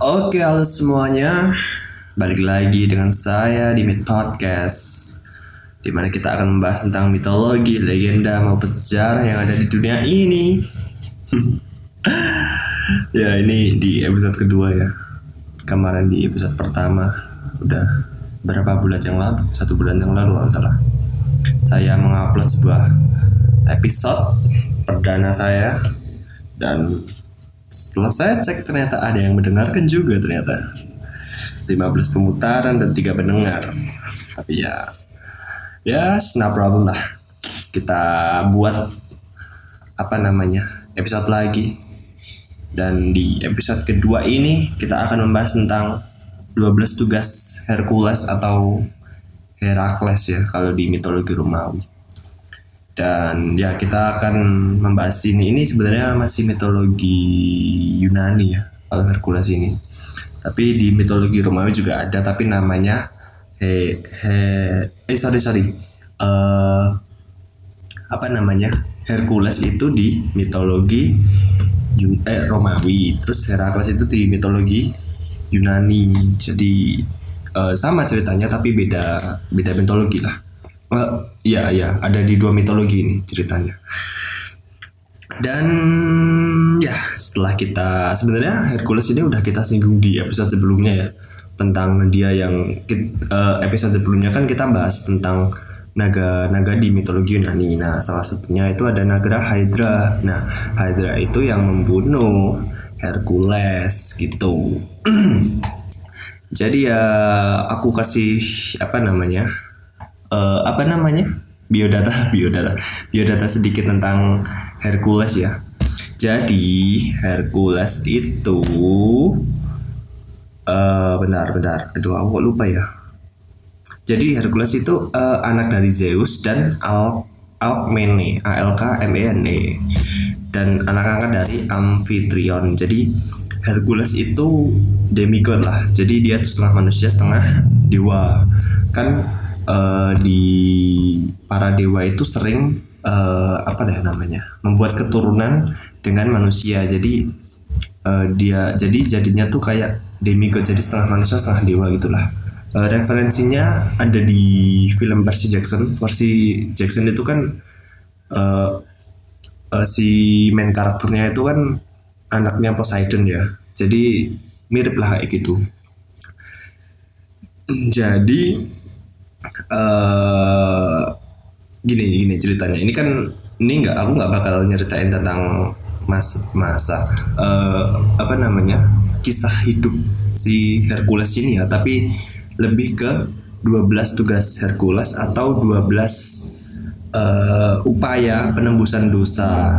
Oke, halo semuanya. Balik lagi dengan saya di Mid Podcast. Di mana kita akan membahas tentang mitologi, legenda, maupun sejarah yang ada di dunia ini. ya, ini di episode kedua ya. Kemarin di episode pertama udah berapa bulan yang lalu? Satu bulan yang lalu kalau salah. Saya mengupload sebuah episode perdana saya dan setelah saya cek ternyata ada yang mendengarkan juga ternyata. 15 pemutaran dan tiga pendengar. Tapi ya ya yes, no problem lah. Kita buat apa namanya episode lagi. Dan di episode kedua ini kita akan membahas tentang 12 tugas Hercules atau Herakles ya kalau di mitologi Romawi dan ya kita akan membahas ini. Ini sebenarnya masih mitologi Yunani ya kalau Hercules ini. Tapi di mitologi Romawi juga ada tapi namanya he, he eh sorry sorry. Uh, apa namanya? Hercules itu di mitologi Yun, eh, Romawi. Terus Herakles itu di mitologi Yunani. Jadi uh, sama ceritanya tapi beda beda mitologi lah Uh, ya ya ada di dua mitologi ini ceritanya. Dan ya setelah kita sebenarnya Hercules ini udah kita singgung di episode sebelumnya ya tentang dia yang uh, episode sebelumnya kan kita bahas tentang naga-naga di mitologi Yunani. Nah, salah satunya itu ada naga Hydra. Nah, Hydra itu yang membunuh Hercules gitu. Jadi ya aku kasih apa namanya? Uh, apa namanya biodata biodata biodata sedikit tentang Hercules ya. Jadi Hercules itu uh, benar benar. Aduh aku kok lupa ya. Jadi Hercules itu uh, anak dari Zeus dan Al Alkmene, A L K M E N E dan anak angkat dari Amphitryon. Jadi Hercules itu demigod lah. Jadi dia tuh setengah manusia, setengah dewa. Kan uh, di para dewa itu sering uh, apa deh namanya membuat keturunan dengan manusia. Jadi uh, dia jadi jadinya tuh kayak demigod jadi setengah manusia setengah dewa gitulah. Uh, referensinya ada di film versi Jackson. Versi Jackson itu kan uh, uh, si main karakternya itu kan anaknya Poseidon ya. Jadi mirip lah kayak gitu. Jadi uh, gini gini ceritanya. Ini kan ini nggak aku nggak bakal nyeritain tentang mas masa uh, apa namanya kisah hidup si Hercules ini ya. Tapi lebih ke 12 tugas Hercules atau 12 uh, eh, upaya penembusan dosa.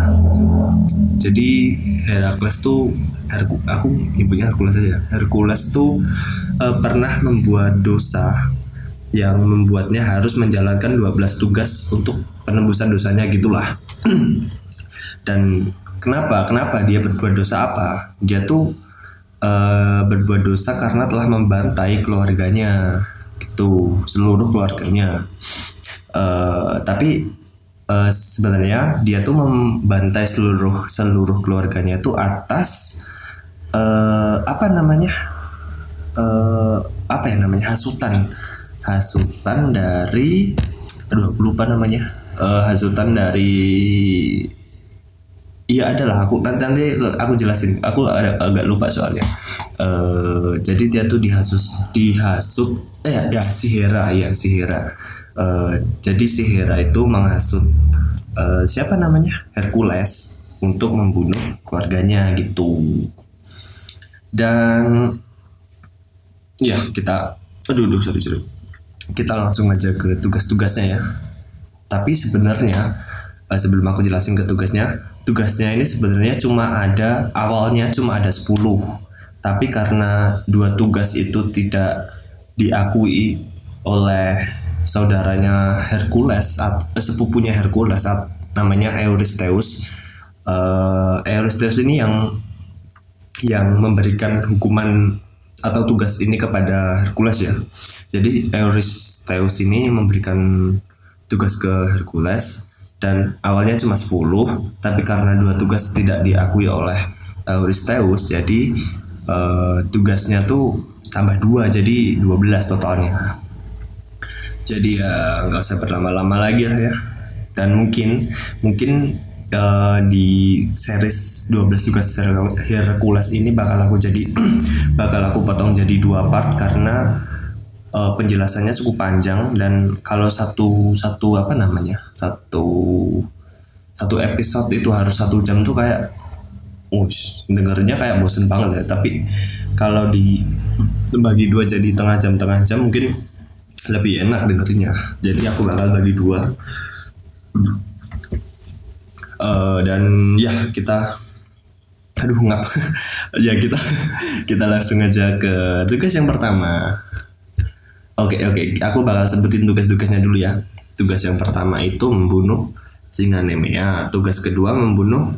Jadi Herakles tuh Herku, aku nyebutnya Hercules aja Hercules tuh uh, pernah membuat dosa yang membuatnya harus menjalankan 12 tugas untuk penembusan dosanya gitulah. Dan kenapa? Kenapa dia berbuat dosa apa? Dia tuh uh, berbuat dosa karena telah membantai keluarganya gitu, seluruh keluarganya. Uh, tapi uh, sebenarnya dia tuh membantai seluruh seluruh keluarganya itu atas uh, apa namanya? Uh, apa ya namanya? hasutan hasutan dari aduh aku lupa namanya. Uh, hasutan dari Iya adalah aku nanti nanti aku jelasin. Aku ada, agak lupa soalnya. Uh, jadi dia tuh dihasus dihasut eh ya si Hera ya si Hera. Uh, jadi si Hera itu menghasut uh, siapa namanya? Hercules untuk membunuh keluarganya gitu. Dan ya kita aduh aduh sorry sorry kita langsung aja ke tugas-tugasnya ya. Tapi sebenarnya eh, sebelum aku jelasin ke tugasnya, tugasnya ini sebenarnya cuma ada awalnya cuma ada 10. Tapi karena dua tugas itu tidak diakui oleh saudaranya Hercules, eh, sepupunya Hercules namanya Eurystheus. Uh, Eurystheus ini yang yang memberikan hukuman atau tugas ini kepada Hercules ya. Jadi Eurystheus ini memberikan tugas ke Hercules dan awalnya cuma 10 tapi karena dua tugas tidak diakui oleh Eurystheus jadi uh, tugasnya tuh tambah dua jadi 12 totalnya. Jadi ya nggak usah berlama-lama lagi lah ya. Dan mungkin mungkin uh, di series 12 tugas Hercules ini bakal aku jadi bakal aku potong jadi dua part karena uh, penjelasannya cukup panjang dan kalau satu satu apa namanya satu satu episode itu harus satu jam tuh kayak us dengernya kayak bosen banget ya. Tapi kalau di bagi dua jadi tengah jam tengah jam mungkin lebih enak dengernya jadi aku bakal bagi dua. Uh, dan ya kita aduh ngap. Ya kita kita langsung aja ke tugas yang pertama oke okay, oke okay. aku bakal sebutin tugas-tugasnya dulu ya tugas yang pertama itu membunuh singa nemea tugas kedua membunuh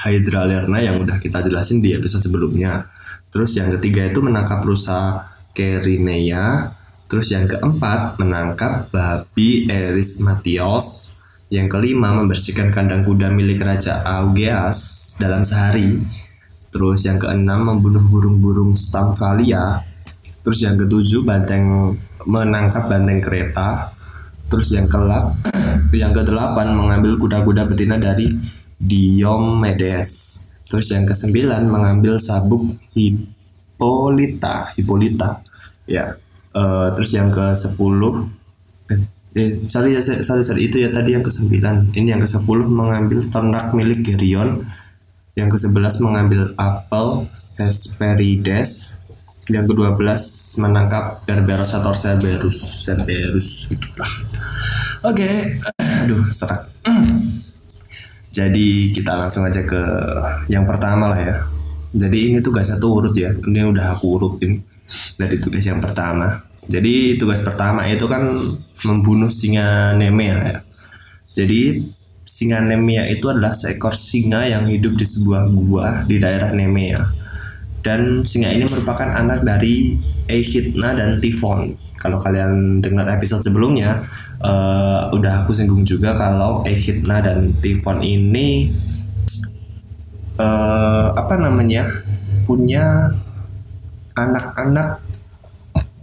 Hydra Lerna yang udah kita jelasin di episode sebelumnya. Terus yang ketiga itu menangkap rusa Kerinea. Terus yang keempat menangkap babi Eris Matios. Yang kelima membersihkan kandang kuda milik Raja Augeas dalam sehari. Terus yang keenam membunuh burung-burung Stamfalia. Terus yang ketujuh banteng menangkap banteng kereta. Terus yang kelap, yang kedelapan mengambil kuda-kuda betina dari Diomedes. Terus yang kesembilan mengambil sabuk Hippolyta, Hippolyta. Ya. Uh, terus yang ke sepuluh eh, eh sorry, sorry, sorry, itu ya tadi yang ke sembilan. Ini yang ke sepuluh mengambil ternak milik Gerion. Yang ke sebelas mengambil apel Hesperides. Yang ke dua belas menangkap Berberosator Cerberus, Cerberus gitulah. Oke, okay. aduh serak. Jadi kita langsung aja ke yang pertama lah ya. Jadi ini tugas satu urut ya. Ini udah aku urutin dari tugas yang pertama. Jadi tugas pertama itu kan membunuh singa nemea ya. Jadi singa nemea itu adalah seekor singa yang hidup di sebuah gua di daerah Nemea. Dan singa ini merupakan anak dari Echidna dan Typhon kalau kalian dengar episode sebelumnya uh, udah aku singgung juga kalau Echidna dan Typhon ini uh, apa namanya punya anak-anak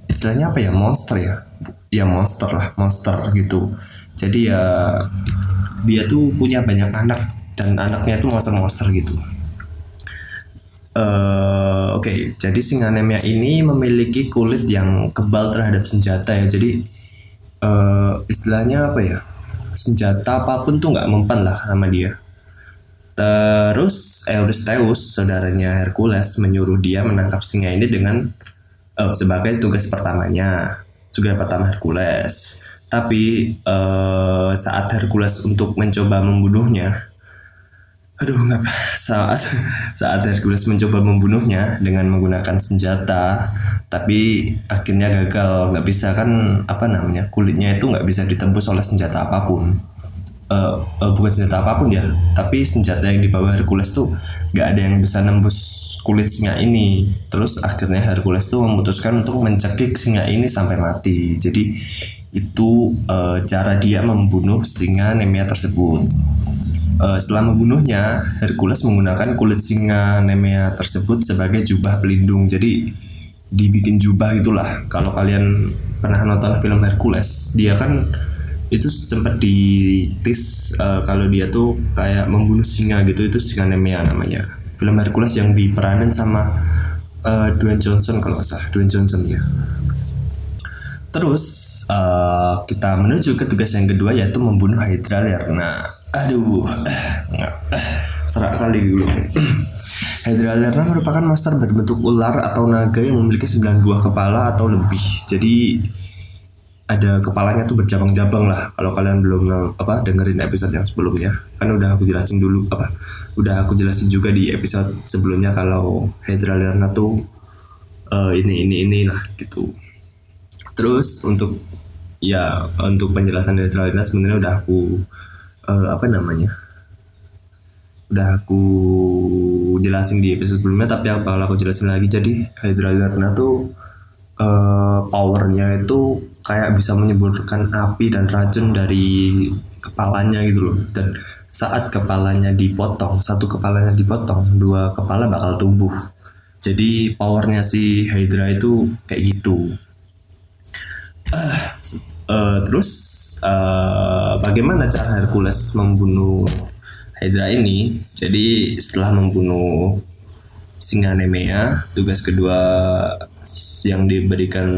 istilahnya apa ya monster ya? Ya monster lah monster gitu. Jadi ya dia tuh punya banyak anak dan anaknya tuh monster-monster gitu Uh, Oke, okay, jadi singa anemia ini memiliki kulit yang kebal terhadap senjata ya. Jadi uh, istilahnya apa ya? Senjata apa pun tuh nggak mempan lah sama dia. Terus Eurystheus, saudaranya Hercules, menyuruh dia menangkap singa ini dengan oh, sebagai tugas pertamanya, tugas pertama Hercules. Tapi uh, saat Hercules untuk mencoba membunuhnya, Aduh, nggak saat saat Hercules mencoba membunuhnya dengan menggunakan senjata, tapi akhirnya gagal. Nggak bisa kan apa namanya kulitnya itu nggak bisa ditembus oleh senjata apa pun. Uh, uh, bukan senjata apa pun ya, tapi senjata yang dibawa Hercules tuh nggak ada yang bisa nembus kulit singa ini. Terus akhirnya Hercules tuh memutuskan untuk mencekik singa ini sampai mati. Jadi itu uh, cara dia membunuh singa Nemea tersebut. Uh, setelah membunuhnya, Hercules menggunakan kulit singa Nemea tersebut sebagai jubah pelindung. Jadi dibikin jubah itulah. Kalau kalian pernah nonton film Hercules, dia kan itu sempat ditis uh, kalau dia tuh kayak membunuh singa gitu itu singa Nemea namanya. Film Hercules yang diperanin sama uh, Dwayne Johnson kalau nggak salah, Dwayne Johnson ya. Terus uh, kita menuju ke tugas yang kedua yaitu membunuh Hydra Lerna aduh. Serak kali dulu Hydralerna merupakan monster berbentuk ular atau naga yang memiliki 9 buah kepala atau lebih. Jadi ada kepalanya tuh berjabang-jabang lah. Kalau kalian belum apa dengerin episode yang sebelumnya kan udah aku jelasin dulu apa udah aku jelasin juga di episode sebelumnya kalau Hydralerna tuh uh, ini ini inilah gitu. Terus untuk ya untuk penjelasan Hydralerna sebenarnya udah aku uh, apa namanya? Udah aku jelasin di episode sebelumnya tapi yang bakal aku jelasin lagi. Jadi Hydra Lerna tuh uh, powernya itu kayak bisa menyemburkan api dan racun dari kepalanya gitu loh. Dan saat kepalanya dipotong satu kepalanya dipotong dua kepala bakal tumbuh. Jadi powernya si Hydra itu kayak gitu. Uh, uh, terus uh, bagaimana cara Hercules membunuh Hydra ini? Jadi setelah membunuh singa Nemea tugas kedua yang diberikan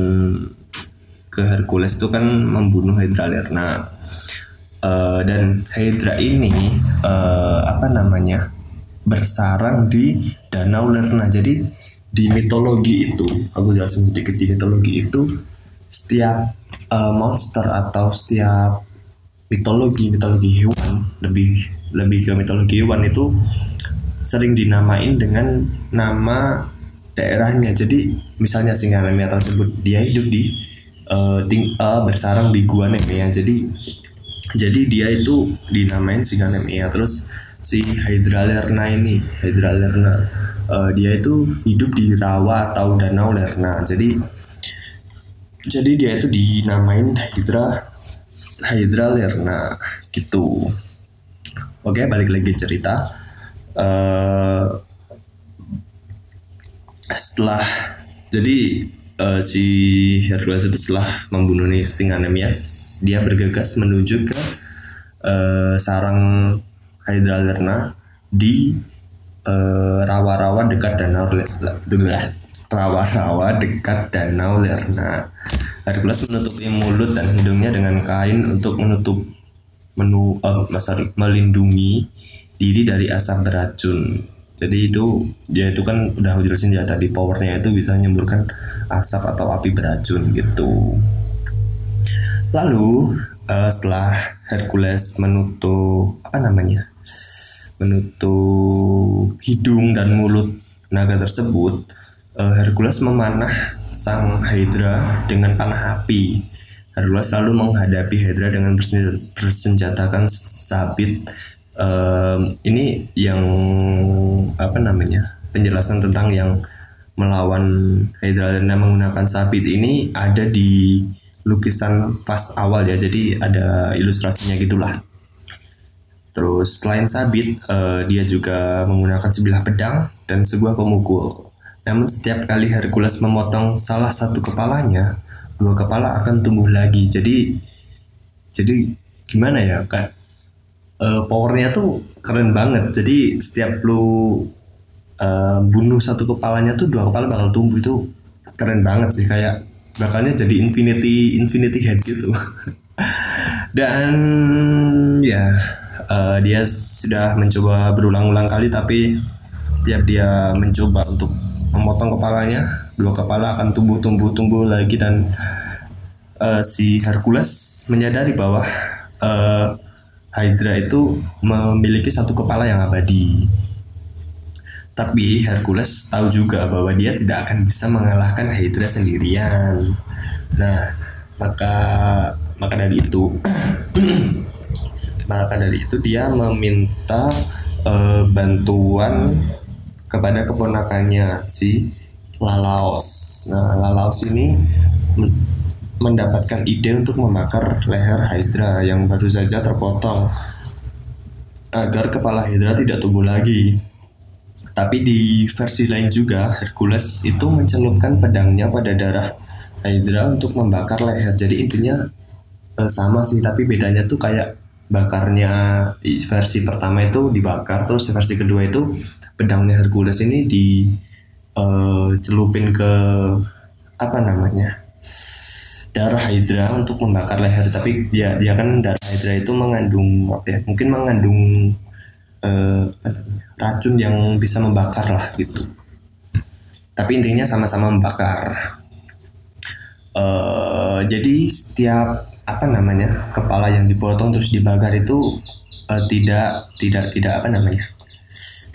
ke Hercules itu kan membunuh Hydra Lerna. Uh, dan Hydra ini uh, apa namanya bersarang di Danau Lerna. Jadi di mitologi itu aku jelasin sedikit di mitologi itu setiap uh, monster atau setiap mitologi mitologi hewan lebih lebih ke mitologi hewan itu sering dinamain dengan nama daerahnya. Jadi misalnya singa Nemea tersebut dia hidup di uh, ting uh, bersarang di gua Nemea jadi jadi dia itu dinamain singa Nemea terus si Hydra Lerna ini Hydra Lerna uh, dia itu hidup di rawa atau danau Lerna. Jadi jadi dia itu dinamain Hydra Hydra Lerna gitu. Oke balik lagi cerita. Uh, setelah jadi uh, si Hercules itu setelah membunuh nih singa Nemeas dia bergegas menuju ke uh, sarang Hydra Lerna di rawa-rawa uh, dekat danau rawa-rawa dekat danau Lerna. Hercules menutupi mulut dan hidungnya dengan kain untuk menutup menu uh, sorry, melindungi diri dari asap beracun. Jadi itu dia itu kan udah jelasin ya tadi powernya itu bisa menyemburkan asap atau api beracun gitu. Lalu uh, setelah Hercules menutup apa namanya menutup hidung dan mulut naga tersebut, uh, Hercules memanah sang Hydra dengan panah api. Hercules selalu menghadapi Hydra dengan bersenjatakan sabit. Uh, ini yang apa namanya penjelasan tentang yang melawan Hydra dan menggunakan sabit ini ada di lukisan pas awal ya jadi ada ilustrasinya gitulah terus selain sabit uh, dia juga menggunakan sebilah pedang dan sebuah pemukul namun setiap kali Hercules memotong salah satu kepalanya, dua kepala akan tumbuh lagi. Jadi jadi gimana ya kak? Uh, powernya tuh keren banget. Jadi setiap lu uh, bunuh satu kepalanya tuh dua kepala bakal tumbuh itu keren banget sih kayak bakalnya jadi infinity infinity head gitu. Dan ya uh, dia sudah mencoba berulang-ulang kali tapi setiap dia mencoba untuk memotong kepalanya dua kepala akan tumbuh-tumbuh-tumbuh lagi dan uh, si Hercules menyadari bahwa uh, Hydra itu memiliki satu kepala yang abadi. Tapi Hercules tahu juga bahwa dia tidak akan bisa mengalahkan Hydra sendirian. Nah, maka maka dari itu maka dari itu dia meminta uh, bantuan kepada keponakannya si Lalaos. Nah, Lalaos ini mendapatkan ide untuk membakar leher Hydra yang baru saja terpotong agar kepala Hydra tidak tumbuh lagi. Tapi di versi lain juga Hercules itu mencelupkan pedangnya pada darah Hydra untuk membakar leher. Jadi intinya eh, sama sih, tapi bedanya tuh kayak bakarnya versi pertama itu dibakar, terus versi kedua itu pedangnya Hercules ini dicelupin uh, ke apa namanya darah Hydra untuk membakar leher. Tapi dia dia kan darah Hydra itu mengandung apa ya mungkin mengandung uh, racun yang bisa membakar lah gitu. Tapi intinya sama-sama membakar. Uh, jadi setiap apa namanya kepala yang dipotong terus dibakar itu uh, tidak tidak tidak apa namanya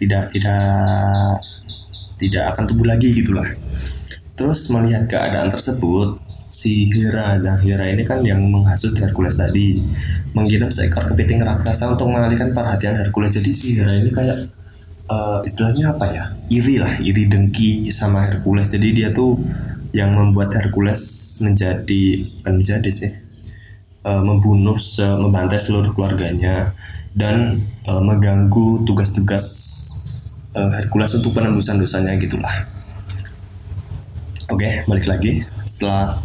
tidak tidak tidak akan tumbuh lagi gitulah. Terus melihat keadaan tersebut si Hera nah Hera ini kan yang menghasut Hercules tadi mengirim seekor kepiting raksasa untuk mengalihkan perhatian Hercules. Jadi si Hera ini kayak uh, istilahnya apa ya? Iri lah iri dengki sama Hercules. Jadi dia tuh yang membuat Hercules menjadi menjadi sih uh, membunuh membantai seluruh keluarganya dan uh, mengganggu tugas-tugas uh, Hercules untuk penembusan dosanya gitulah. Oke, balik lagi setelah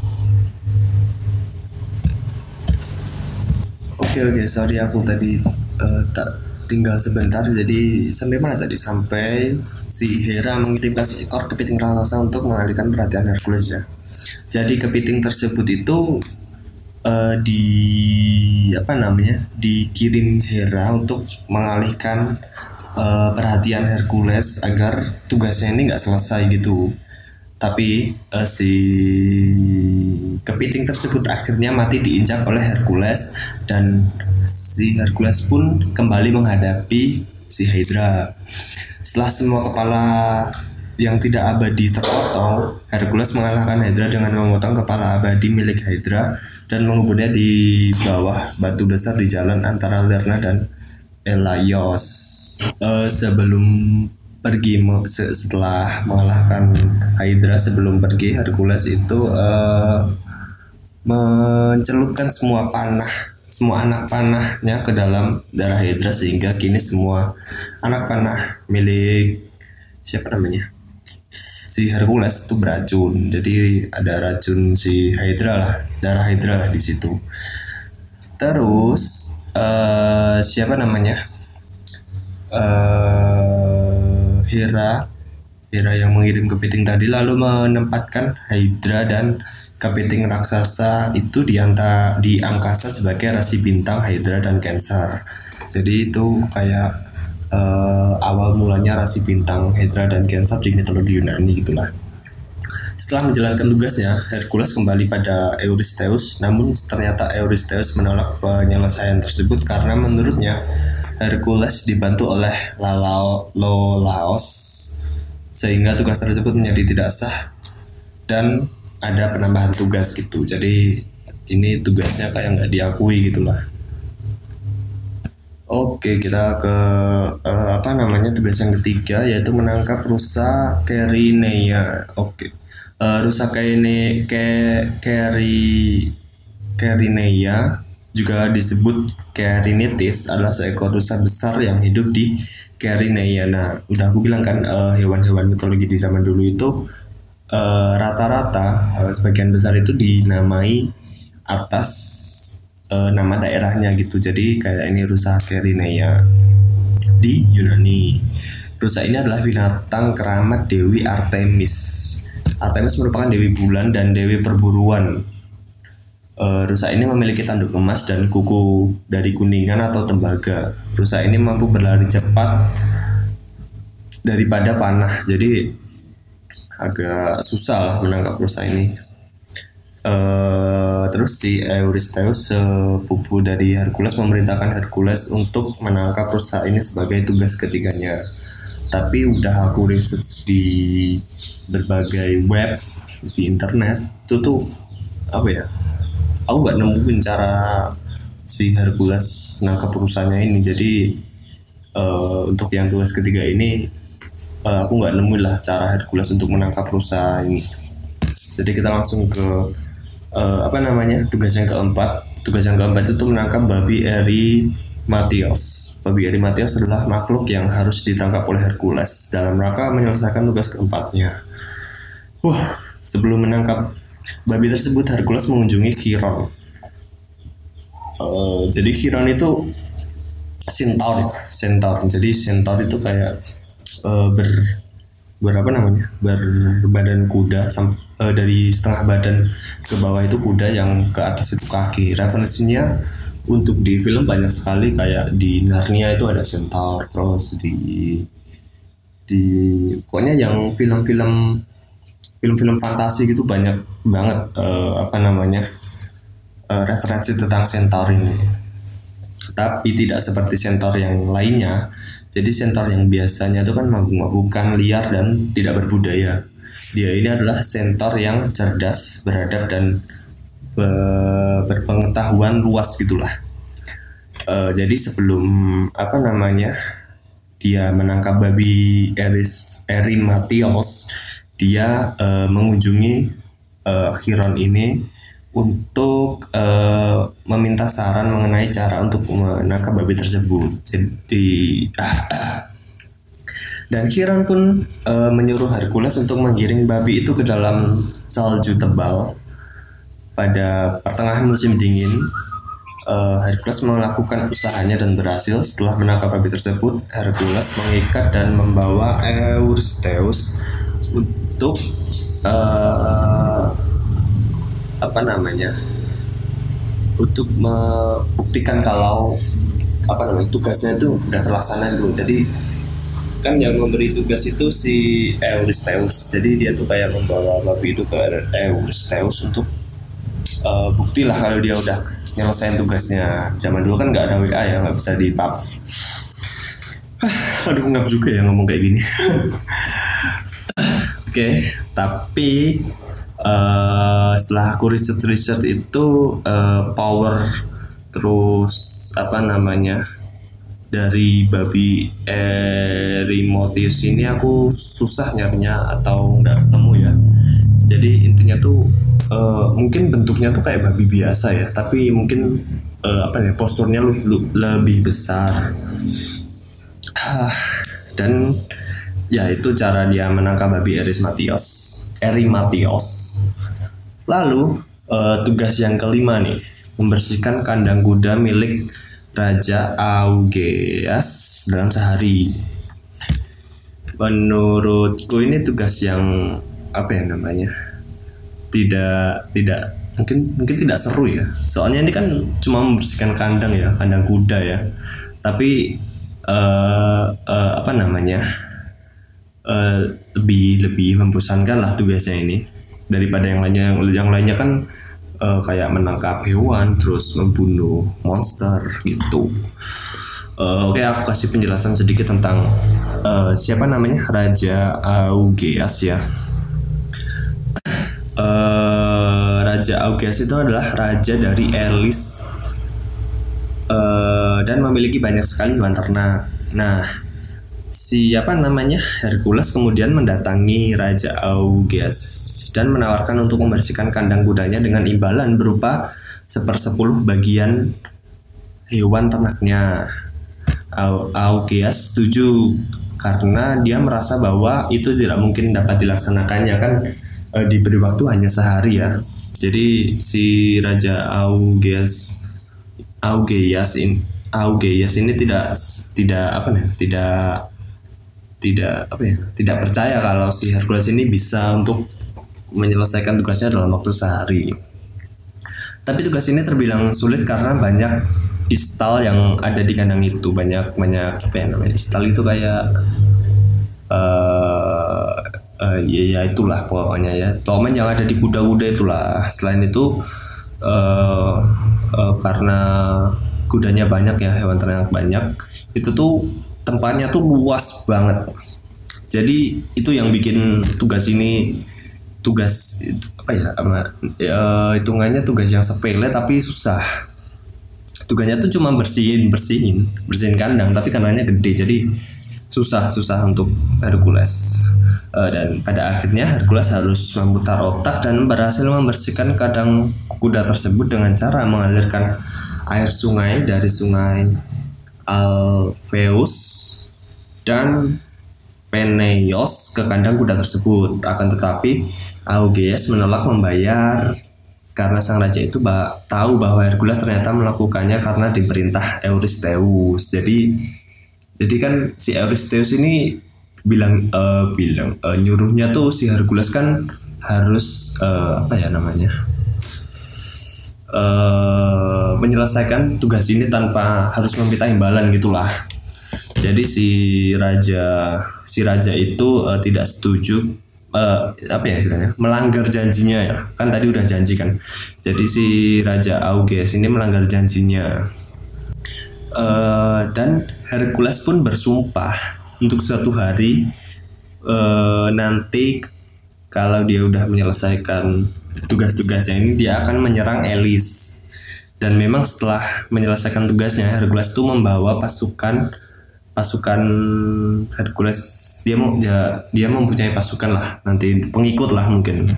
Oke oke, sorry aku tadi uh, tak tinggal sebentar. Jadi sampai mana tadi? Sampai si Hera mengirimkan seekor kepiting raksasa untuk mengalihkan perhatian Hercules ya. Jadi kepiting tersebut itu uh, di apa namanya? dikirim Hera untuk mengalihkan uh, perhatian Hercules agar tugasnya ini nggak selesai gitu tapi uh, si kepiting tersebut akhirnya mati diinjak oleh Hercules dan si Hercules pun kembali menghadapi si Hydra. Setelah semua kepala yang tidak abadi terpotong, Hercules mengalahkan Hydra dengan memotong kepala abadi milik Hydra dan menguburnya di bawah batu besar di jalan antara Lerna dan Elaios. Uh, sebelum pergi setelah mengalahkan Hydra sebelum pergi Hercules itu uh, mencelupkan semua panah semua anak panahnya ke dalam darah Hydra sehingga kini semua anak panah milik siapa namanya? Si Hercules itu beracun. Jadi ada racun si Hydra lah darah Hydra lah di situ. Terus uh, siapa namanya uh, Hera Hera yang mengirim kepiting tadi lalu menempatkan Hydra dan kepiting raksasa itu di, anta, di angkasa sebagai rasi bintang Hydra dan Cancer. Jadi itu kayak uh, awal mulanya rasi bintang Hydra dan Cancer di mitologi Yunani gitulah. Setelah menjalankan tugasnya, Hercules kembali pada Eurystheus, namun ternyata Eurystheus menolak penyelesaian tersebut karena menurutnya Hercules dibantu oleh Lolaos sehingga tugas tersebut menjadi tidak sah dan ada penambahan tugas gitu. Jadi ini tugasnya kayak nggak diakui gitulah. Oke, kita ke uh, apa namanya tugas yang ketiga yaitu menangkap rusa Kerinea. Oke, uh, rusa Kerinea, Keri, Kerinea juga disebut Carinitis adalah seekor rusa besar yang hidup di Carinea. Nah, udah aku bilang kan eh, hewan-hewan mitologi di zaman dulu itu rata rata-rata uh, sebagian besar itu dinamai atas uh, nama daerahnya gitu. Jadi kayak ini rusa Carinea di Yunani. Rusa ini adalah binatang keramat Dewi Artemis. Artemis merupakan dewi bulan dan dewi perburuan Uh, rusa ini memiliki tanduk emas dan kuku dari kuningan atau tembaga. Rusa ini mampu berlari cepat daripada panah, jadi agak susah lah menangkap rusa ini. Uh, terus si Eurystheus sepupu dari Hercules memerintahkan Hercules untuk menangkap rusa ini sebagai tugas ketiganya. Tapi udah aku research di berbagai web di internet itu tuh apa ya aku nggak nemuin cara si Hercules nangkap rusanya ini. Jadi uh, untuk yang tugas ketiga ini uh, aku nggak nemuin lah cara Hercules untuk menangkap rusa ini. Jadi kita langsung ke uh, apa namanya tugas yang keempat. Tugas yang keempat itu menangkap babi Eri Matios babi Eri Matios adalah makhluk yang harus ditangkap oleh Hercules dalam rangka menyelesaikan tugas keempatnya. Wah sebelum menangkap babi tersebut Hercules mengunjungi Chiron. Uh, jadi Chiron itu centaur, centaur. Jadi centaur itu kayak uh, ber berapa namanya berbadan kuda uh, dari setengah badan ke bawah itu kuda yang ke atas itu kaki referensinya untuk di film banyak sekali kayak di Narnia itu ada centaur terus di di pokoknya yang film-film film-film fantasi gitu banyak banget uh, apa namanya uh, referensi tentang centaur ini. Tapi tidak seperti centaur yang lainnya. Jadi centaur yang biasanya itu kan mabuk-mabukan liar dan tidak berbudaya. Dia ini adalah centaur yang cerdas beradab dan be berpengetahuan luas gitulah. Uh, jadi sebelum apa namanya dia menangkap babi Eris Erin Matios dia uh, mengunjungi uh, Chiron ini untuk uh, meminta saran mengenai cara untuk menangkap babi tersebut. Jadi uh, uh, Dan Kiron pun e, menyuruh Hercules untuk menggiring babi itu ke dalam salju tebal. Pada pertengahan musim dingin, e, Hercules melakukan usahanya dan berhasil. Setelah menangkap babi tersebut, Hercules mengikat dan membawa Eurystheus untuk e, apa namanya? Untuk membuktikan kalau apa namanya tugasnya itu sudah terlaksana dulu. Jadi kan yang memberi tugas itu si Eurystheus jadi dia tuh kayak membawa babi itu ke Eurystheus untuk uh, bukti lah kalau dia udah nyelesain tugasnya zaman dulu kan nggak ada WA ya nggak bisa di pub aduh nggak juga ya ngomong kayak gini okay, tapi uh, setelah aku riset riset itu uh, power terus apa namanya dari babi Erymotius ini aku susah nyarinya atau nggak ketemu ya. Jadi intinya tuh uh, mungkin bentuknya tuh kayak babi biasa ya tapi mungkin uh, apa ya posturnya lu, lu, lebih besar. Dan ya itu cara dia menangkap babi Erismatios Erimatios lalu uh, tugas yang kelima nih membersihkan kandang kuda milik Raja Augeas dalam sehari. Menurutku ini tugas yang apa ya namanya? Tidak tidak mungkin mungkin tidak seru ya. Soalnya ini kan cuma membersihkan kandang ya, kandang kuda ya. Tapi uh, uh, apa namanya? Uh, lebih lebih membosankan lah tugasnya ini. Daripada yang lainnya yang lainnya kan uh, kayak menangkap hewan terus membunuh monster gitu. Uh, oke okay, aku kasih penjelasan sedikit tentang uh, siapa namanya? Raja Augeas ya. Uh, Raja Augeas itu adalah raja dari Elis. Uh, dan memiliki banyak sekali hewan ternak. Nah siapa namanya Hercules kemudian mendatangi Raja Augeas dan menawarkan untuk membersihkan kandang kudanya dengan imbalan berupa sepersepuluh bagian hewan ternaknya. Augeas setuju karena dia merasa bahwa itu tidak mungkin dapat dilaksanakannya kan e, diberi waktu hanya sehari ya. Jadi si Raja Augeas Augeas ini Augeas ini tidak tidak apa nih tidak tidak apa ya tidak percaya kalau si Hercules ini bisa untuk menyelesaikan tugasnya dalam waktu sehari. Tapi tugas ini terbilang sulit karena banyak istal yang ada di kandang itu. Banyak banyak apa ya namanya istal itu kayak uh, uh, ya, ya itulah pokoknya ya. Pokoknya yang ada di kuda-kuda itulah. Selain itu uh, uh, karena kudanya banyak ya hewan ternak banyak itu tuh tempatnya tuh luas banget. Jadi itu yang bikin tugas ini tugas apa ya ya, hitungannya tugas yang sepele tapi susah. Tugasnya tuh cuma bersihin bersihin bersihin kandang tapi kandangnya gede. Jadi susah susah untuk Hercules. Uh, dan pada akhirnya Hercules harus memutar otak dan berhasil membersihkan kandang kuda tersebut dengan cara mengalirkan air sungai dari sungai Alpheus dan Peneios ke kandang kuda tersebut. Akan tetapi Augeas menolak membayar karena sang raja itu tahu bahwa Hercules ternyata melakukannya karena diperintah Eurystheus. Jadi jadi kan si Eurystheus ini bilang uh, bilang uh, nyuruhnya tuh si Hercules kan harus uh, apa ya namanya? Uh, menyelesaikan tugas ini tanpa harus meminta imbalan gitulah. Jadi si raja si raja itu uh, tidak setuju uh, apa ya istilahnya melanggar janjinya ya. Kan tadi udah janji kan. Jadi si raja Auges ini melanggar janjinya. Uh, dan Hercules pun bersumpah untuk suatu hari uh, nanti kalau dia udah menyelesaikan tugas-tugasnya ini dia akan menyerang Elis dan memang setelah menyelesaikan tugasnya Hercules itu membawa pasukan pasukan Hercules dia mau ya, dia mempunyai pasukan lah nanti pengikut lah mungkin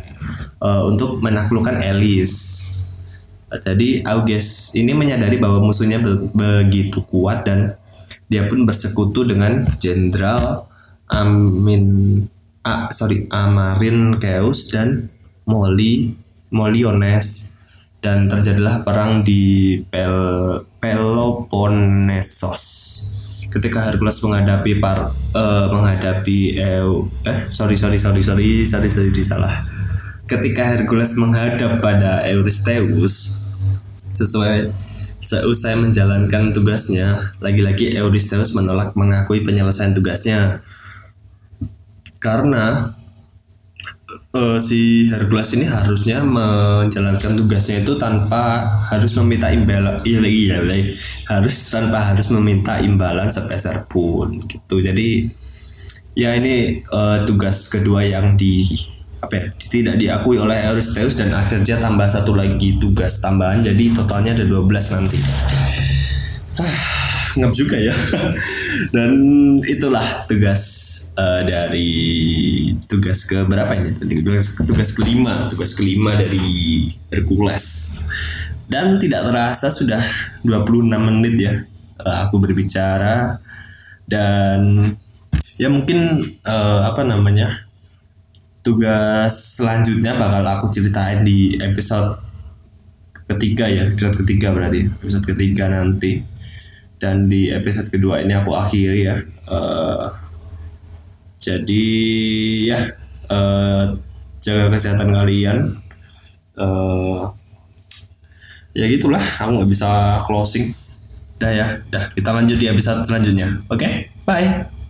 uh, untuk menaklukkan Elis. Jadi Auges ini menyadari bahwa musuhnya be begitu kuat dan dia pun bersekutu dengan Jenderal Amin ah sorry Amarin Keus dan Molly Moliones dan terjadilah perang di Pel Peloponnesos. Ketika Hercules menghadapi par uh, menghadapi EU eh sorry sorry sorry sorry sorry sorry salah. Ketika Hercules menghadap pada Eurystheus sesuai seusai menjalankan tugasnya lagi-lagi Eurystheus menolak mengakui penyelesaian tugasnya. Karena uh, si Hercules ini harusnya menjalankan tugasnya itu tanpa harus meminta imbalan iya lagi ya harus tanpa harus meminta imbalan sepeser pun gitu. Jadi ya ini uh, tugas kedua yang di apa ya tidak diakui oleh Eurystheus dan akhirnya tambah satu lagi tugas tambahan. Jadi totalnya ada 12 nanti ngap juga ya. Dan itulah tugas uh, dari tugas ke berapa ini tugas tugas kelima tugas kelima dari Hercules. Dan tidak terasa sudah 26 menit ya uh, aku berbicara. Dan ya mungkin uh, apa namanya tugas selanjutnya bakal aku ceritain di episode ketiga ya episode ketiga berarti episode ketiga nanti dan di episode kedua ini aku akhiri ya. Uh, jadi ya uh, jaga kesehatan kalian. Uh, ya gitulah aku nggak bisa closing. Dah ya dah. Kita lanjut di episode selanjutnya. Oke okay? bye